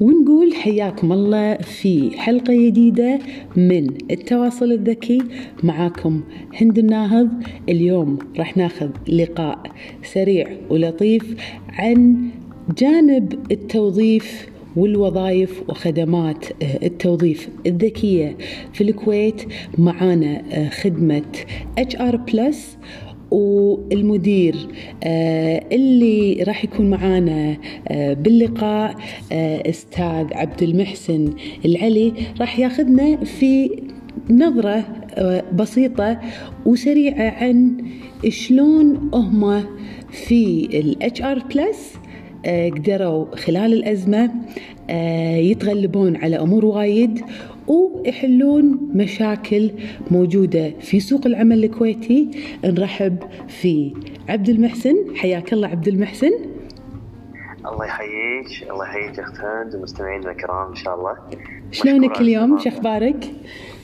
ونقول حياكم الله في حلقة جديدة من التواصل الذكي. معاكم هند الناهض. اليوم راح ناخذ لقاء سريع ولطيف عن جانب التوظيف والوظائف وخدمات التوظيف الذكية في الكويت. معانا خدمة HR Plus والمدير آه، اللي راح يكون معانا آه، باللقاء آه، أستاذ عبد المحسن العلي راح ياخذنا في نظرة بسيطة وسريعة عن شلون هم في ال HR Plus قدروا خلال الأزمة يتغلبون على أمور وايد ويحلون مشاكل موجودة في سوق العمل الكويتي. نرحب في عبد المحسن. حياك الله عبد المحسن. الله يحييك الله يحييك اخت هند ومستمعينا الكرام إن شاء الله. شلونك اليوم؟ شو أخبارك؟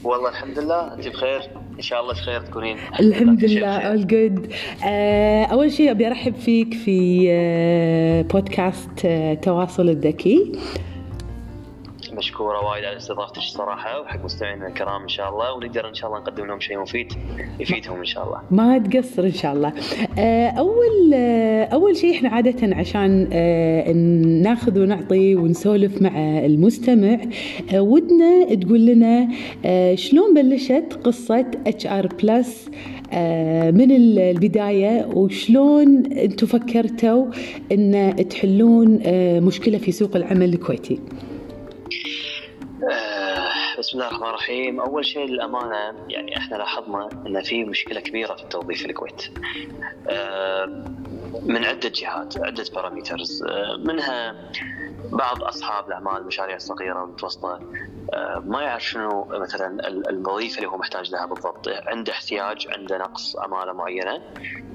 والله الحمد لله أنت بخير؟ إن شاء الله بخير تكونين. الحمد لله اول جود آه، أول شيء أبي أرحب فيك في آه، بودكاست آه، تواصل الذكي. مشكورة وايد على استضافتك الصراحه وحق مستمعينا الكرام إن شاء الله ونقدر إن شاء الله نقدم لهم شيء مفيد يفيدهم إن شاء الله. ما تقصر إن شاء الله. آه، أول آه، أول شيء إحنا عادة عشان آه، ناخذ ونعطي ونسولف مع المستمع ودنا تقول لنا شلون بلشت قصة HR Plus من البداية وشلون أنتم فكرتوا إن تحلون مشكلة في سوق العمل الكويتي؟ آه، بسم الله الرحمن الرحيم. أول شيء للأمانة يعني إحنا لاحظنا إن في مشكلة كبيرة في التوظيف في الكويت. آه، من عدة جهات عدة بارامترز آه، منها بعض أصحاب الأعمال المشاريع الصغيره والمتوسطه ما يعرف شنو مثلا الوظيفة اللي هو محتاج لها بالضبط. عنده احتياج عنده نقص عماله معينة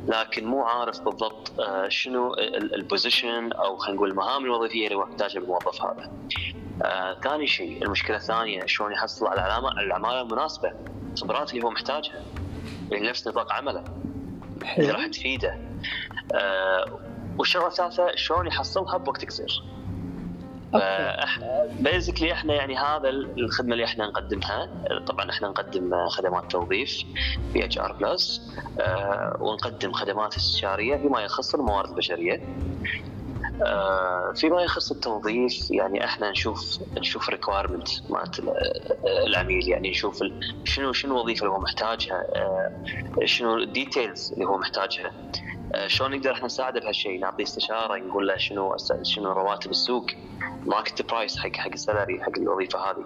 لكن مو عارف بالضبط شنو البوزيشن أو خلينا نقول المهام الوظيفية اللي هو محتاجها بالموظف هذا. آه، ثاني شيء المشكلة الثانية شلون يحصل على العلامه العماله المناسبة الخبرات اللي هو محتاجها اللي نفس نطاق عمله اللي راح تفيده. آه والشغلة الثالثة شلون يحصلها بوقت قصير. بيزكلي إحنا يعني هذا الخدمة اللي إحنا نقدمها طبعا إحنا نقدم خدمات توظيف في HR Plus ونقدم خدمات استشارية فيما يخص الموارد البشرية. فيما يخص التوظيف يعني إحنا نشوف نشوف requirement مالت العميل يعني نشوف شنو شنو الوظيفه اللي هو محتاجها آه، شنو ال details اللي هو محتاجها. آه، شلون نقدر إحنا نساعده بهالشيء؟ نعطيه استشارة نقول له شنو شنو رواتب السوق market price حق حق ال salary حق الوظيفة هذه.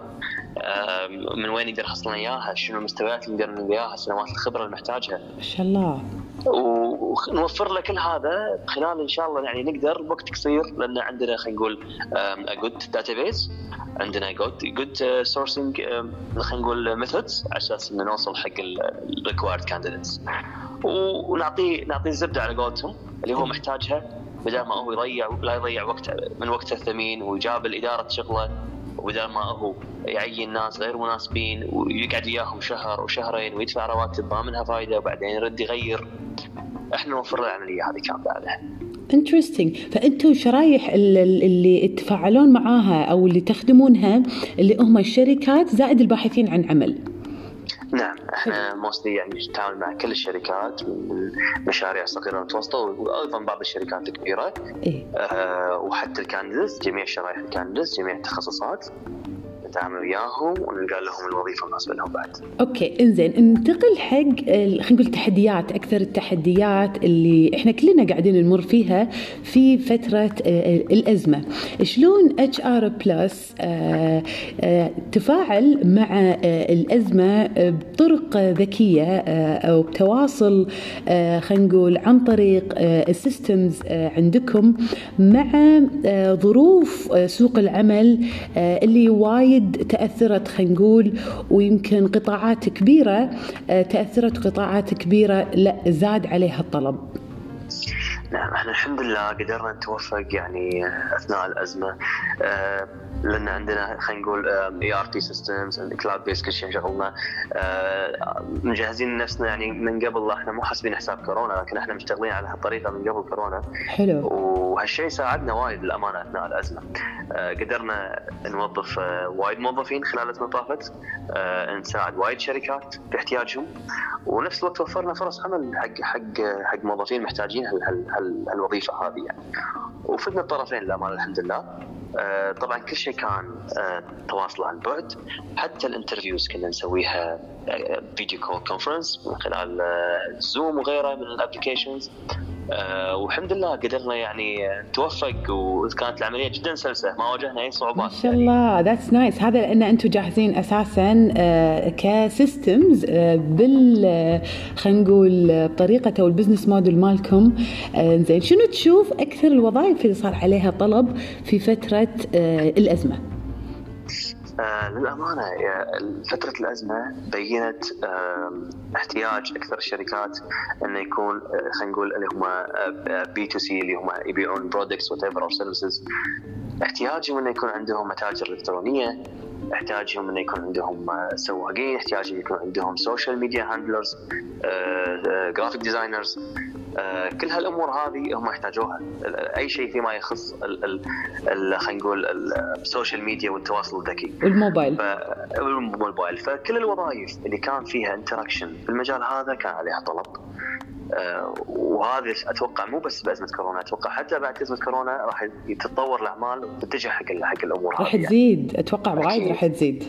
من وين نقدر نحصل إياها؟ شنو المستويات اللي نقدر إياها؟ سنوات الخبرة اللي محتاجها ما شاء الله. ونوفر له كل هذا خلال إن شاء الله يعني نقدر بوقت قصير لأن عندنا خلينا نقول good database عندنا good good sourcing خلينا نقول methods على أساس إنه نوصل حق ال required candidates ونعطيه نعطيه الزبدة على قولتهم اللي هو محتاجها بدل ما هو يضيع لا يضيع وقت من وقته الثمين ويجابل اداره شغلة وبدل ما هو يعين ناس غير مناسبين ويقعد وياهم شهر وشهرين ويدفع رواتب ما منها فايدة وبعدين يرد يغير إحنا نوفر له العملية هذه كان بعدها. انترستنج فانتم شرايح اللي تتفاعلون معاها أو اللي تخدمونها اللي هم الشركات زائد الباحثين عن عمل. نعم إحنا موستلي يعني نتعامل مع كل الشركات المشاريع الصغيرة والمتوسطة وأيضا بعض الشركات الكبيرة. إيه؟ آه وحتى ال candidates جميع شرائح ال candidates جميع التخصصات نتعامل وياهم ونلقى لهم الوظيفة المناسبة لهم بعد. okay إنزين ننتقل حق خلينا نقول التحديات أكثر التحديات اللي إحنا كلنا قاعدين نمر فيها في فترة آه، الأزمة. شلون HR Plus تفاعل مع آه، الأزمة بطرق ذكية آه، أو بتواصل خلينا نقول عن طريق ال systems عندكم مع ظروف سوق العمل اللي وايد وايد تأثرت خلينا نقول ويمكن قطاعات كبيرة آه، تأثرت قطاعات كبيرة لا زاد عليها الطلب. نعم إحنا الحمد لله قدرنا نتوفق يعني أثناء الأزمة. آه، لأن عندنا خلينا نقول ERP systems cloud based كل شيء مشغلنا آه، مجهزين نفسنا يعني من قبل إحنا مو حاسبين حساب كورونا لكن إحنا مشتغلين على هالطريقة من قبل كورونا. حلو. وهالشيء ساعدنا وايد للأمانة اثناء الأزمة. آه، قدرنا نوظف آه، وايد موظفين خلال الأزمة طافت. نساعد وايد شركات في احتياجهم ونفس الوقت وفرنا فرص عمل حق حق حق موظفين محتاجين هالوظيفة هذه يعني. وفدنا الطرفين للأمانة الحمد لله. طبعا كل شيء كان آه، تواصل عن بعد. حتى ال interviews كنا نسويها video call conference من خلال Zoom وغيره من ال applications آه، والحمد لله قدرنا يعني نتوفق وكانت العملية جدا سلسة ما واجهنا أي صعوبات. ما شاء الله that's nice هذا لأن أنتم جاهزين أساسا ك systems بال خلينا نقول بطريقه أو ال business model مالكم زين شنو تشوف أكثر الوظائف اللي صار عليها طلب في فترة الأزمة؟ آه للأمانة فترة الأزمة بينت آه احتياج أكثر الشركات أنه يكون آه خلينا نقول اللي هم B2C اللي هم يبيعون products whatever أو services احتياجهم أنه يكون عندهم متاجر إلكترونية احتاجهم إنه يكون عندهم سواقين احتاجهم يكون عندهم social media handlers graphic designers كل هالأمور هذه هم يحتاجوها. أي شيء فيما يخص خلينا نقول ال social media والتواصل الذكي. وال mobile. وال mobile. فكل الوظائف اللي كان فيها interaction في المجال هذا كان عليها طلب. آه، وهذا أتوقع مو بس بأزمة كورونا أتوقع حتى بعد أزمة كورونا راح تتطور الأعمال وتتجه حق حق الأمور راح تزيد. أتوقع وايد راح تزيد.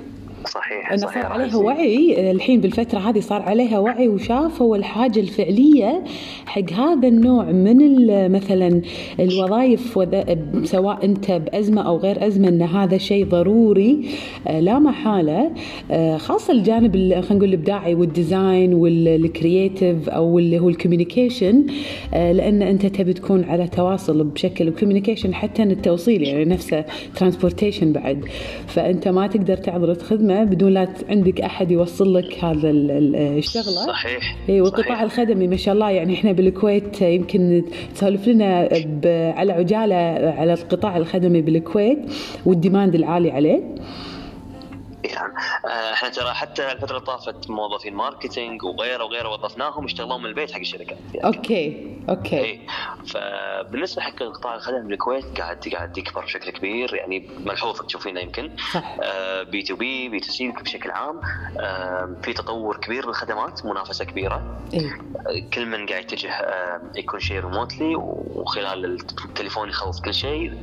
صحيح انه صار عليها وعي. الحين بالفترة هذه صار عليها وعي وشافوا الحاجة الفعلية حق هذا النوع من مثلا الوظائف سواء أنت بأزمة أو غير أزمة إن هذا شيء ضروري آه، لا محالة. آه، خاصة الجانب خلينا نقول الإبداعي وال design وال creative أو اللي هو ال communication آه، لأن أنت تبي تكون على تواصل بشكل ال communication حتى التوصيل يعني نفسه transportation بعد. فأنت ما تقدر تعرض خدمه بدون لا عندك أحد يوصل لك هذا الشغلة. صحيح اي والقطاع الخدمي ما شاء الله. يعني إحنا بالكويت يمكن تسولف لنا على عجالة على القطاع الخدمي بالكويت وال demand العالي عليه. يعني إحنا ترى حتى الفترة اللي طافت موظفين marketing وغيره وغيره وظفناهم يشتغلون من البيت حق الشركات يعني. okay okay. اي فبالنسبة حق قطاع الخدمه بالكويت قاعد قاعد يكبر بشكل كبير يعني ملحوظ تشوفينه يمكن. صح. بي تو بي بي تو سي بشكل عام. آه في تطور كبير بالخدمات منافسة كبيرة. إيه؟ آه كل من قاعد يتجه آه يكون شيء remotely وخلال التليفون يخلص كل شيء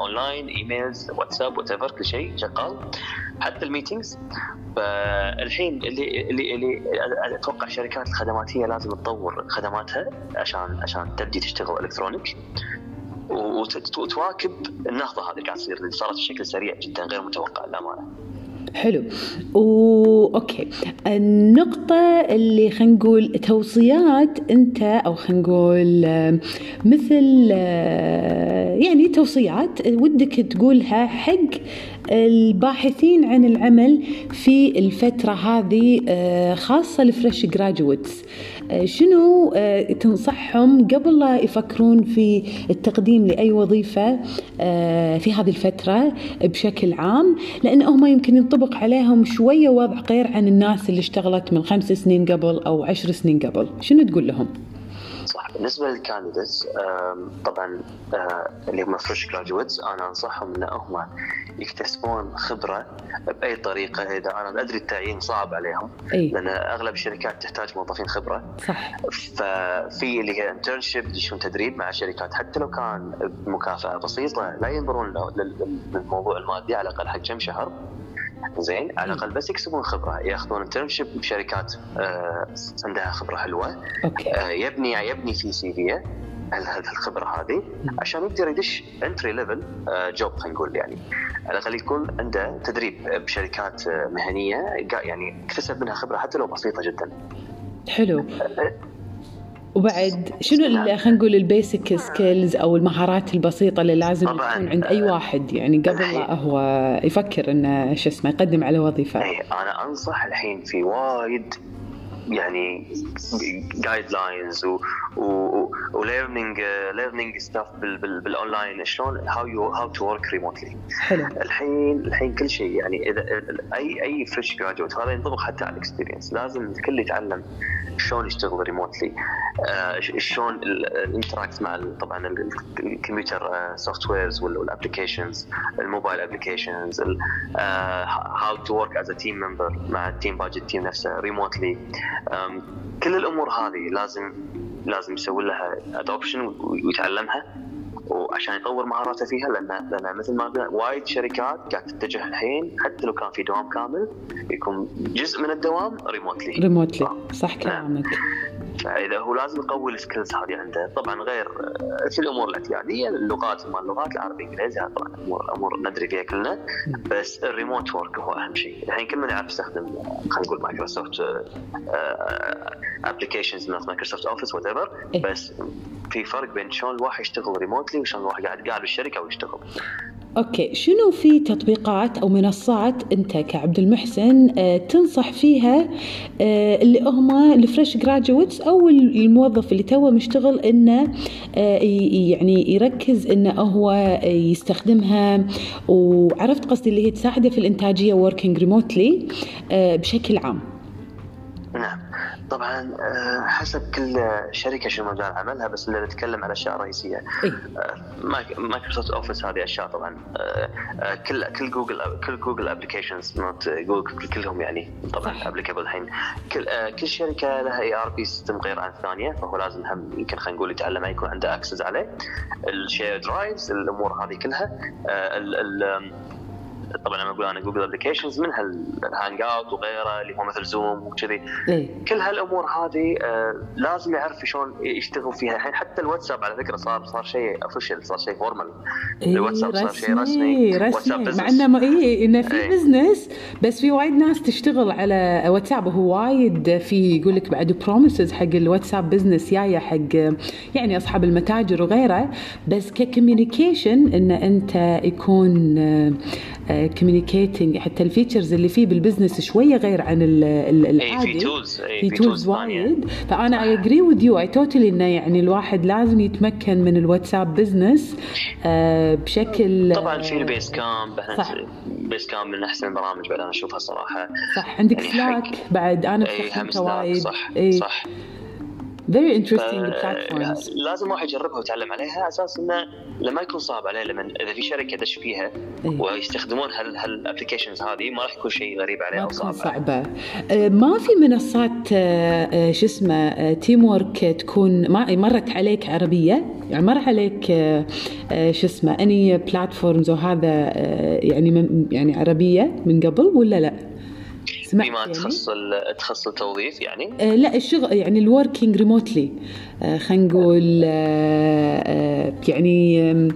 online emails WhatsApp what كل شيء شغال. حتى ال meetings فالحين اللي اللي اللي أتوقع شركات الخدمات هي لازم تطور خدماتها عشان عشان تبدي تشتغل electronic. وتواكب النهضة هذه قاعد تصير اللي صارت بشكل سريع جدا غير متوقع للأمانة. حلو. و... okay. النقطة اللي خلينا نقول توصيات أنت أو خلينا نقول مثل يعني توصيات ودك تقولها حق الباحثين عن العمل في الفترة هذه خاصة ال fresh graduates شنو تنصحهم قبل لا يفكرون في التقديم لأي وظيفة في هذه الفترة بشكل عام؟ لأن هم يمكن ينطبق عليهم شوية وضع غير عن الناس اللي اشتغلت من خمس سنين قبل أو عشر سنين قبل. شنو تقول لهم؟ صح. بالنسبة لل candidates طبعا اللي هم fresh graduates أنا أنصحهم إن هم يكتسبون خبرة بأي طريقة. إذا أنا أدري التعيين صعب عليهم أي. لأن أغلب الشركات تحتاج موظفين خبرة. صح. ففي اللي هي internship يدشون تدريب مع شركات. حتى لو كان بمكافأة بسيطة لا ينظرون للموضوع المادي على الأقل حق كم شهر. زين على الأقل بس يكسبون خبرة ياخذون internship بشركات آه عندها خبرة حلوة okay. آه يبني يبني في CV الخبرة هذه عشان يقدر يدش entry level job خلينا نقول يعني على الأقل يكون عنده تدريب بشركات مهنية يعني اكتسب منها خبرة حتى لو بسيطة جدا. حلو. وبعد شنو خلينا نقول ال basic skills أو المهارات البسيطة اللي لازم طبعاً. تكون عند أي واحد يعني قبل لا هو يفكر إنه شو اسمه يقدم على وظيفة اي أنا أنصح الحين في وايد يعني guidelines learning learning stuff بال online شلون how you how to work remotely الحين الحين كل شيء يعني اذا اي أي fresh graduate هذا ينطبق حتى على ال experience لازم الكل يتعلم شلون يشتغل remotely آه شلون ال interact مع طبعا ال computer softwares وال applications ال mobile applications how to work as team member مع ال team budget team نفسه remotely كل الأمور هذه لازم لازم يسوي لها adoption ويتعلمها وعشان يطور مهاراته فيها لأن لأن مثل ما قلنا وايد شركات قاعد تتجه الحين حتى لو كان في دوام كامل يكون جزء من الدوام remotely remotely صح كلامك. فإذا هو لازم يقوي ال skills هذه عنده. طبعا غير في الأمور الاعتياديه اللغات ما اللغات العربي الإنجليزي طبعا امور أمور ندري فيها كلنا. بس ال remote work هو أهم شيء. الحين كل من يعرف يستخدم خلينا نقول Microsoft applications مثل Microsoft Office whatever بس في فرق بين شلون الواحد يشتغل remotely وشلون الواحد قاعد قاعد بالشركة ويشتغل. okay شنو في تطبيقات أو منصات أنت كعبد المحسن آه تنصح فيها آه اللي هم ال fresh graduates أو الموظف اللي توه مشتغل إنه آه يعني يركز إنه هو يستخدمها. وعرفت قصدي اللي هي تساعده في الإنتاجية working remotely بشكل عام. طبعا حسب كل شركة شنو مجال عملها بس اللي نتكلم على أشياء رئيسية. Microsoft Office هذه أشياء طبعا. كل كل جوجل كل Google applications not Google كلهم يعني طبعا applicable الحين. كل كل شركة لها ERP system غير عن الثانية فهو لازم هم يمكن خلينا نقول يتعلم يكون عنده access عليه. ال shared drives الأمور هذه كلها. ال طبعا لما أقول أنا Google applications منها ال Hangout وغيره اللي هو مثل Zoom وكذي. كل هالأمور هذه آه لازم يعرف شلون يشتغل فيها. الحين حتى الواتساب على فكرة صار صار شيء official صار شيء formal إيه الواتساب صار شيء رسمي رسمي. مع إنه ما اي إنه في إيه. business بس في وايد ناس تشتغل على واتساب. وهو وايد في يقول لك بعد promises حق الواتساب business جاية حق يعني أصحاب المتاجر وغيره. بس ك communication إن أنت يكون communicating حتى ال features اللي فيه بال business شوية غير عن العادي. في tools في tools وايد. فأنا I agree with you I totally إنه يعني الواحد لازم يتمكن من الواتساب business بشكل طبعا في ال Basecamp صح. Basecamp من أحسن البرامج بعد أنا أشوفها صراحة. صح. عندك يعني Slack بعد. أنا بستخدمه وايد. صح صح. Very interesting platforms. لازم واحد يجربها ويتعلم عليها. أساس إنه لما يكون صعب عليه لما إذا في شركة دش فيها أيه. ويستخدمون هال applications هذه ما راح يكون شيء غريب عليه أو صعب صعبة. آه ما في منصات آه شو اسمه teamwork تكون ما مرت عليك عربية؟ يعني مر عليك شو اسمه any platforms وهذا يعني يعني عربية من قبل ولا لا؟ سمعت بما يعني؟ تخص تخص التوظيف يعني؟ آه لا الشغل يعني ال working remotely خلينا نقول آه آه يعني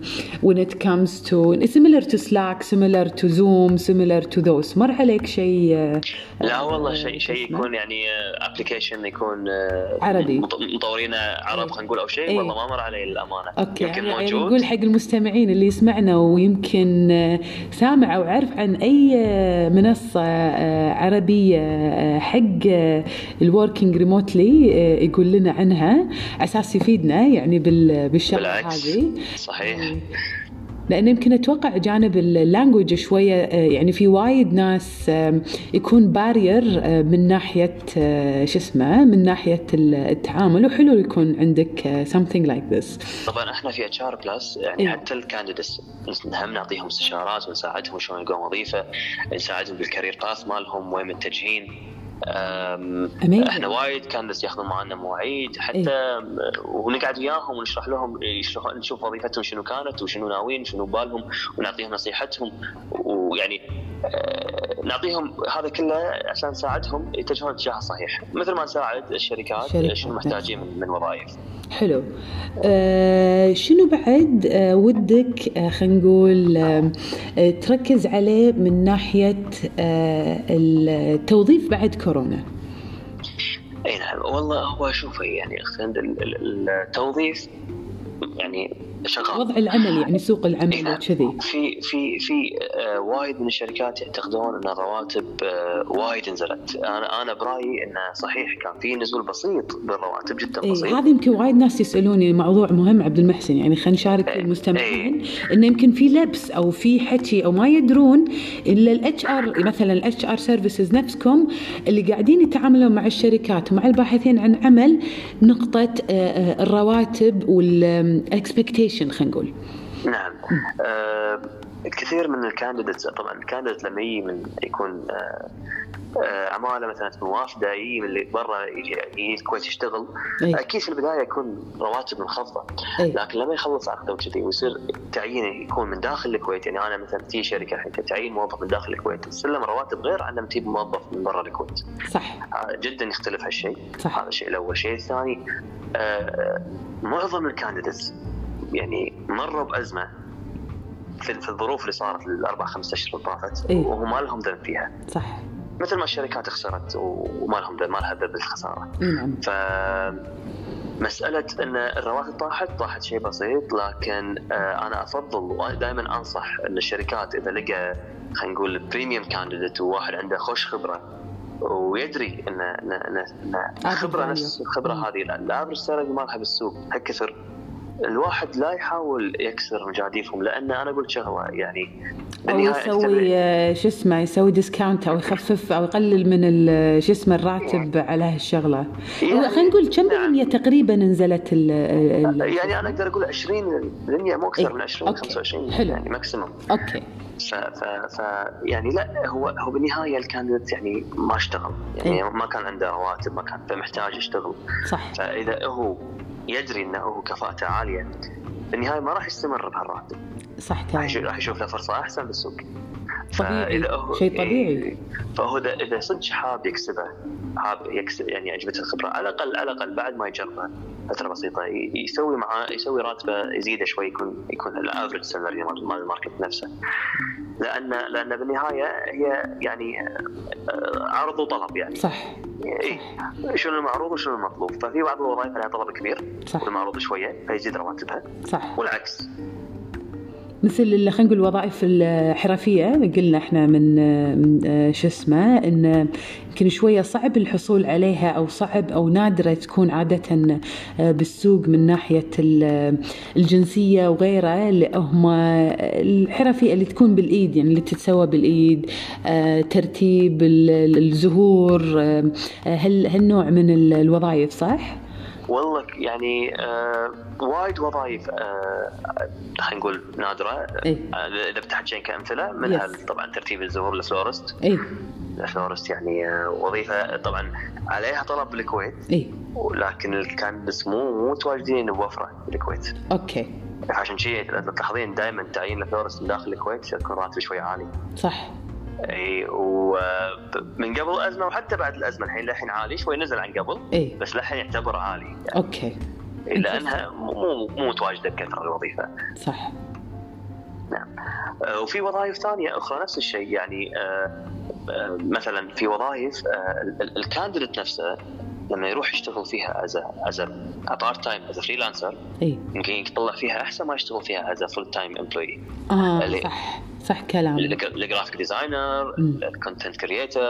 when it comes to similar to Slack similar to Zoom similar to those. مر عليك شيء آه لا والله شيء شيء يكون يعني application يكون عربي. مطورين عرب خلينا نقول أو شيء والله ما مر علي للامانه okay يمكن يعني موجود. نقول حق المستمعين اللي يسمعنا ويمكن سامع أو عارف عن أي منصة عربية حق ال working remotely يقول لنا عنها. أساس يفيدنا يعني بالشغله هذه. صحيح. لأن يمكن أتوقع جانب ال language شوية يعني في وايد ناس يكون barrier من ناحية شو اسمه من ناحية التعامل وحلو يكون عندك something like this. طبعا إحنا في HR Plus يعني إيه؟ حتى ال candidates هم نعطيهم استشارات ونساعدهم شلون يلقون وظيفة نساعدهم بال career path مالهم وين متجهين. إحنا وايد كان بس ياخذون معنا مواعيد. حتى إيه؟ ونقعد وياهم ونشرح لهم يشرح نشوف وظيفتهم شنو كانت وشنو ناويين شنو بالهم ونعطيهم نصيحتهم. ويعني نعطيهم هذا كله عشان نساعدهم يتجهون الاتجاه الصحيح مثل ما نساعد الشركات شنو محتاجين من, من وظائف. حلو. آه شنو بعد؟ آه ودك آه خلينا نقول آه تركز عليه من ناحية آه التوظيف بعد كورونا. اي نعم. والله هو شوف يعني التوظيف يعني شغال. وضع العمل يعني سوق العمل إيه. وكذي. في في في آه، وايد من الشركات يعتقدون إن الرواتب آه، وايد نزلت. أنا أنا برأيي إنه صحيح كان في نزول بسيط بالرواتب جدا اي بسيط. هذه يمكن وايد ناس يسألوني موضوع مهم عبد المحسن. يعني خلينا نشارك إيه. المستمعين إنه يمكن في لبس أو في حكي أو ما يدرون إلا ال HR مثلا ال HR services نفسكم اللي قاعدين يتعاملون مع الشركات ومع الباحثين عن عمل نقطة آه، آه، الرواتب وال expectation خلينا نقول. نعم. آه الكثير من ال candidates طبعا ال candidate لما يجي من يكون آه آه عمالة مثلا تكون وافدة يجي من اللي برا يجي الكويت يشتغل إيه. أكيد في البداية يكون رواتب منخفضة. إيه. لكن لما يخلص عقده وكذي ويصير تعيينه يكون من داخل الكويت يعني أنا مثلا تجي شركة الحين تعيين موظف من داخل الكويت تسلم رواتب غير عن لما تجيب موظف من برا الكويت. صح. آه، جدا يختلف هالشيء. صح. هذا الشيء الأول. الشيء الثاني آه، معظم الكانديديتس يعني مروا بأزمة في في الظروف اللي صارت الأربع خمس اشهر اللي طافت إيه. وهم ما لهم ذنب فيها صح مثل ما الشركات خسرت وما لهم ذنب ما لها ذنب بالخسارة إي نعم ف مسألة أن الرواتب طاحت طاحت شيء بسيط لكن آه، أنا أفضل ودائما أنصح أن الشركات إذا لقى خلينا نقول premium candidate وواحد عنده خوش خبرة ويدري ان ان ان, إن الخبره value. نفس الخبره مم. هذه ال average salary مالها بالسوق هالكثر الواحد لا يحاول يكسر مجاديفهم لأن أنا قلت شغلة يعني أو يسوي آه، شو اسمه يسوي discount أو يخفف أو يقلل من ال- شو اسمه الراتب على هالشغلة يعني- خلينا نقول كم نعم. بالمية تقريبا نزلت ال يعني أنا أقدر أقول 20 مو إيه. أكثر من 20 okay. 25 حلو. يعني maximum okay ف, ف, ف يعني لا هو هو بالنهاية ال candidate يعني ما اشتغل يعني إيه. ما كان عنده رواتب ما كان فمحتاج يشتغل صح فإذا هو يدري إنه هو كفاءته عالية. بالنهايه ما راح يستمر بهالراتب. صح راح كلام يشوف, راح يشوف له فرصة أحسن بالسوق. طبيعي. شيء طبيعي. إيه، فهو إذا إذا صدق حاب يكسبه حاب يكسب يعني عجبته الخبرة على الأقل على الأقل بعد ما يجربه فترة بسيطة يسوي معاه يسوي راتبه يزيده شوي يكون يكون ال average salary مال ال market نفسه. لأن لأن بالنهاية هي يعني آه، عرض وطلب يعني. صح. إيه شنو المعروض وشنو المطلوب. ففي بعض الوظائف عليها طلب كبير صح. والمعروض شوية فيزيد رواتبها. صح. والعكس. مثل خلينا نقول الوظائف الحرفية قلنا إحنا من آه، شو اسمه إن يمكن شوية صعب الحصول عليها أو صعب أو نادرة تكون عادة آه، بالسوق من ناحية ال- الجنسية وغيرها اللي هم الحرفية اللي تكون بالإيد يعني اللي تتسوى بالإيد آه، ترتيب ال- الزهور هال هالنوع من ال- الوظائف صح؟ والله يعني آه وايد وظائف آه خلينا نقول نادرة. إيه. آه اذا بتحكين كأمثلة منها Yes. طبعا ترتيب الزهور ال florist إي. ال florist يعني آه وظيفة طبعا عليها طلب بالكويت. إي. ولكن كان بس مو مو متواجدين بوفرة بالكويت. okay. عشان شيء تلاحظين دائما تعيين ال florist من داخل الكويت يكون راتب شوي عالي. صح. إي ومن قبل الأزمة وحتى بعد الأزمة الحين للحين عالي شوي نزل عن قبل إي. بس للحين يعتبر عالي يعني. أوكي. لأنها مو مو- متواجدة بكثرة الوظيفة. صح. آه، وفي وظائف ثانية أخرى نفس الشيء يعني آه، آه، مثلا في وظائف ال candidate نفسه لما يروح يشتغل فيها as as part time as freelancer يمكن يطلع فيها أحسن ما يشتغل فيها as full time employee آه صح. صح كلامك. ال graphic designer. ال content creator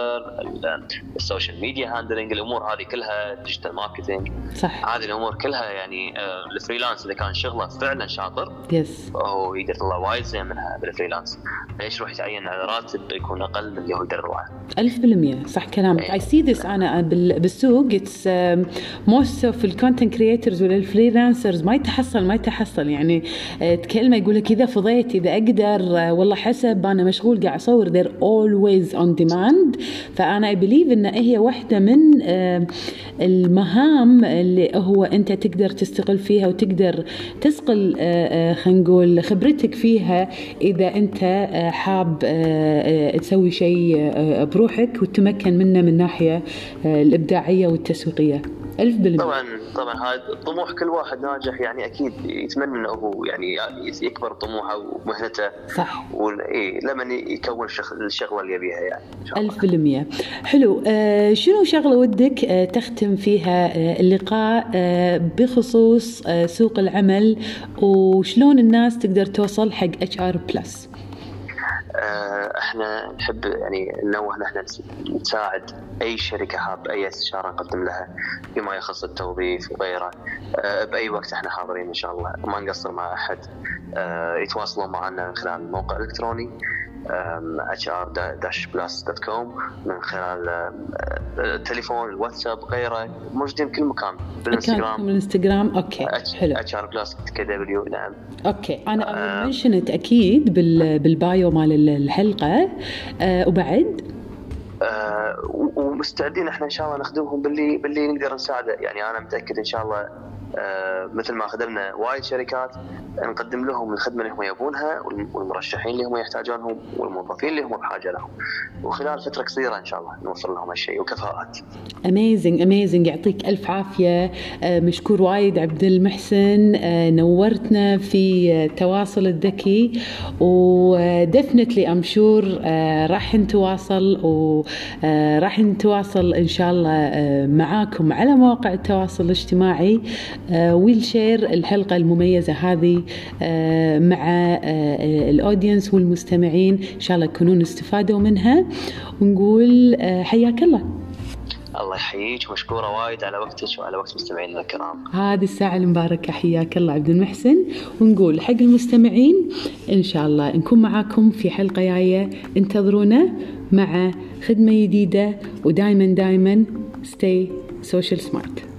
ال social media handling الأمور هذه كلها digital marketing صح. هذه الأمور كلها يعني آه، ال freelance إذا كان شغلة فعلا شاطر yes هو يقدر يطلع وايد زين منها بال freelance ليش يروح يتعين على راتب يكون أقل من اللي هو يقدر ألف بالمية. صح كلامك. I see this أنا بال- بالسوق. Um, most of ال content creators ولا ال freelancers ما يتحصل ما يتحصل. يعني آه، تكلمه يقول لك إذا فضيت إذا أقدر آه، والله حسب أنا مشغول قاعد they're always on demand. فأنا I believe إن هي واحدة من آه، المهام اللي هو أنت تقدر تستغل فيها وتقدر تسقل آه، آه، خلينا نقول خبرتك فيها إذا أنت آه، حاب تسوي شيء بروحك وتتمكن منه من ناحية آه، الإبداعية والتسويقية. ألف بالمية طبعا طبعا. هذا طموح كل واحد ناجح يعني أكيد يتمنى إنه هو يعني يكبر طموحه ومهنته صح. إيه لما يكون الشغله اللي يبيها يعني ألف بالمية. حلو. آه شنو شغلة ودك آه تختم فيها آه اللقاء آه بخصوص آه سوق العمل وشلون الناس تقدر توصل حق HR Plus إحنا نحب يعني ننوه ان إحنا نساعد أي شركة حاب أي استشارة نقدم لها فيما يخص التوظيف وغيره. آه، بأي وقت إحنا حاضرين إن شاء الله. وما نقصر مع أحد. آه، يتواصلون معنا من خلال الموقع الإلكتروني. hr-plus.com من خلال التليفون الواتساب غيره موجودين بكل مكان. بالانستغرام. الانستغرام؟ أوكي حلو. اتش آر بلس كي دبليو نعم. أوكي أنا منشنت أكيد بال bio مال الحلقة. أه وبعد؟ أه ومستعدين إحنا إن شاء الله نخدمهم باللي باللي نقدر نساعده. يعني أنا متأكد إن شاء الله أه مثل ما خدمنا وايد شركات نقدم لهم الخدمه اللي هم يبونها والمرشحين اللي هم يحتاجونهم والموظفين اللي هم بحاجة لهم. وخلال فترة قصيرة إن شاء الله نوفر لهم هالشيء. وكفاءات. amazing amazing يعطيك ألف عافية. آه، مشكور وايد عبد المحسن آه، نورتنا في التواصل الذكي. و definitely I'm sure راح نتواصل. وراح نتواصل إن شاء الله معاكم على مواقع التواصل الاجتماعي. و will share الحلقة المميزة هذه آه، مع آه، الاودينس والمستمعين. إن شاء الله يكونون استفادوا منها. ونقول آه، حياك الله. الله يحييك. ومشكورة وايد على وقتك وعلى وقت مستمعينا الكرام. هذه الساعة المباركة. حياك الله عبد المحسن. ونقول حق المستمعين إن شاء الله نكون معاكم في حلقة جاية. انتظرونا مع خدمة جديدة. ودايما دايما stay social smart.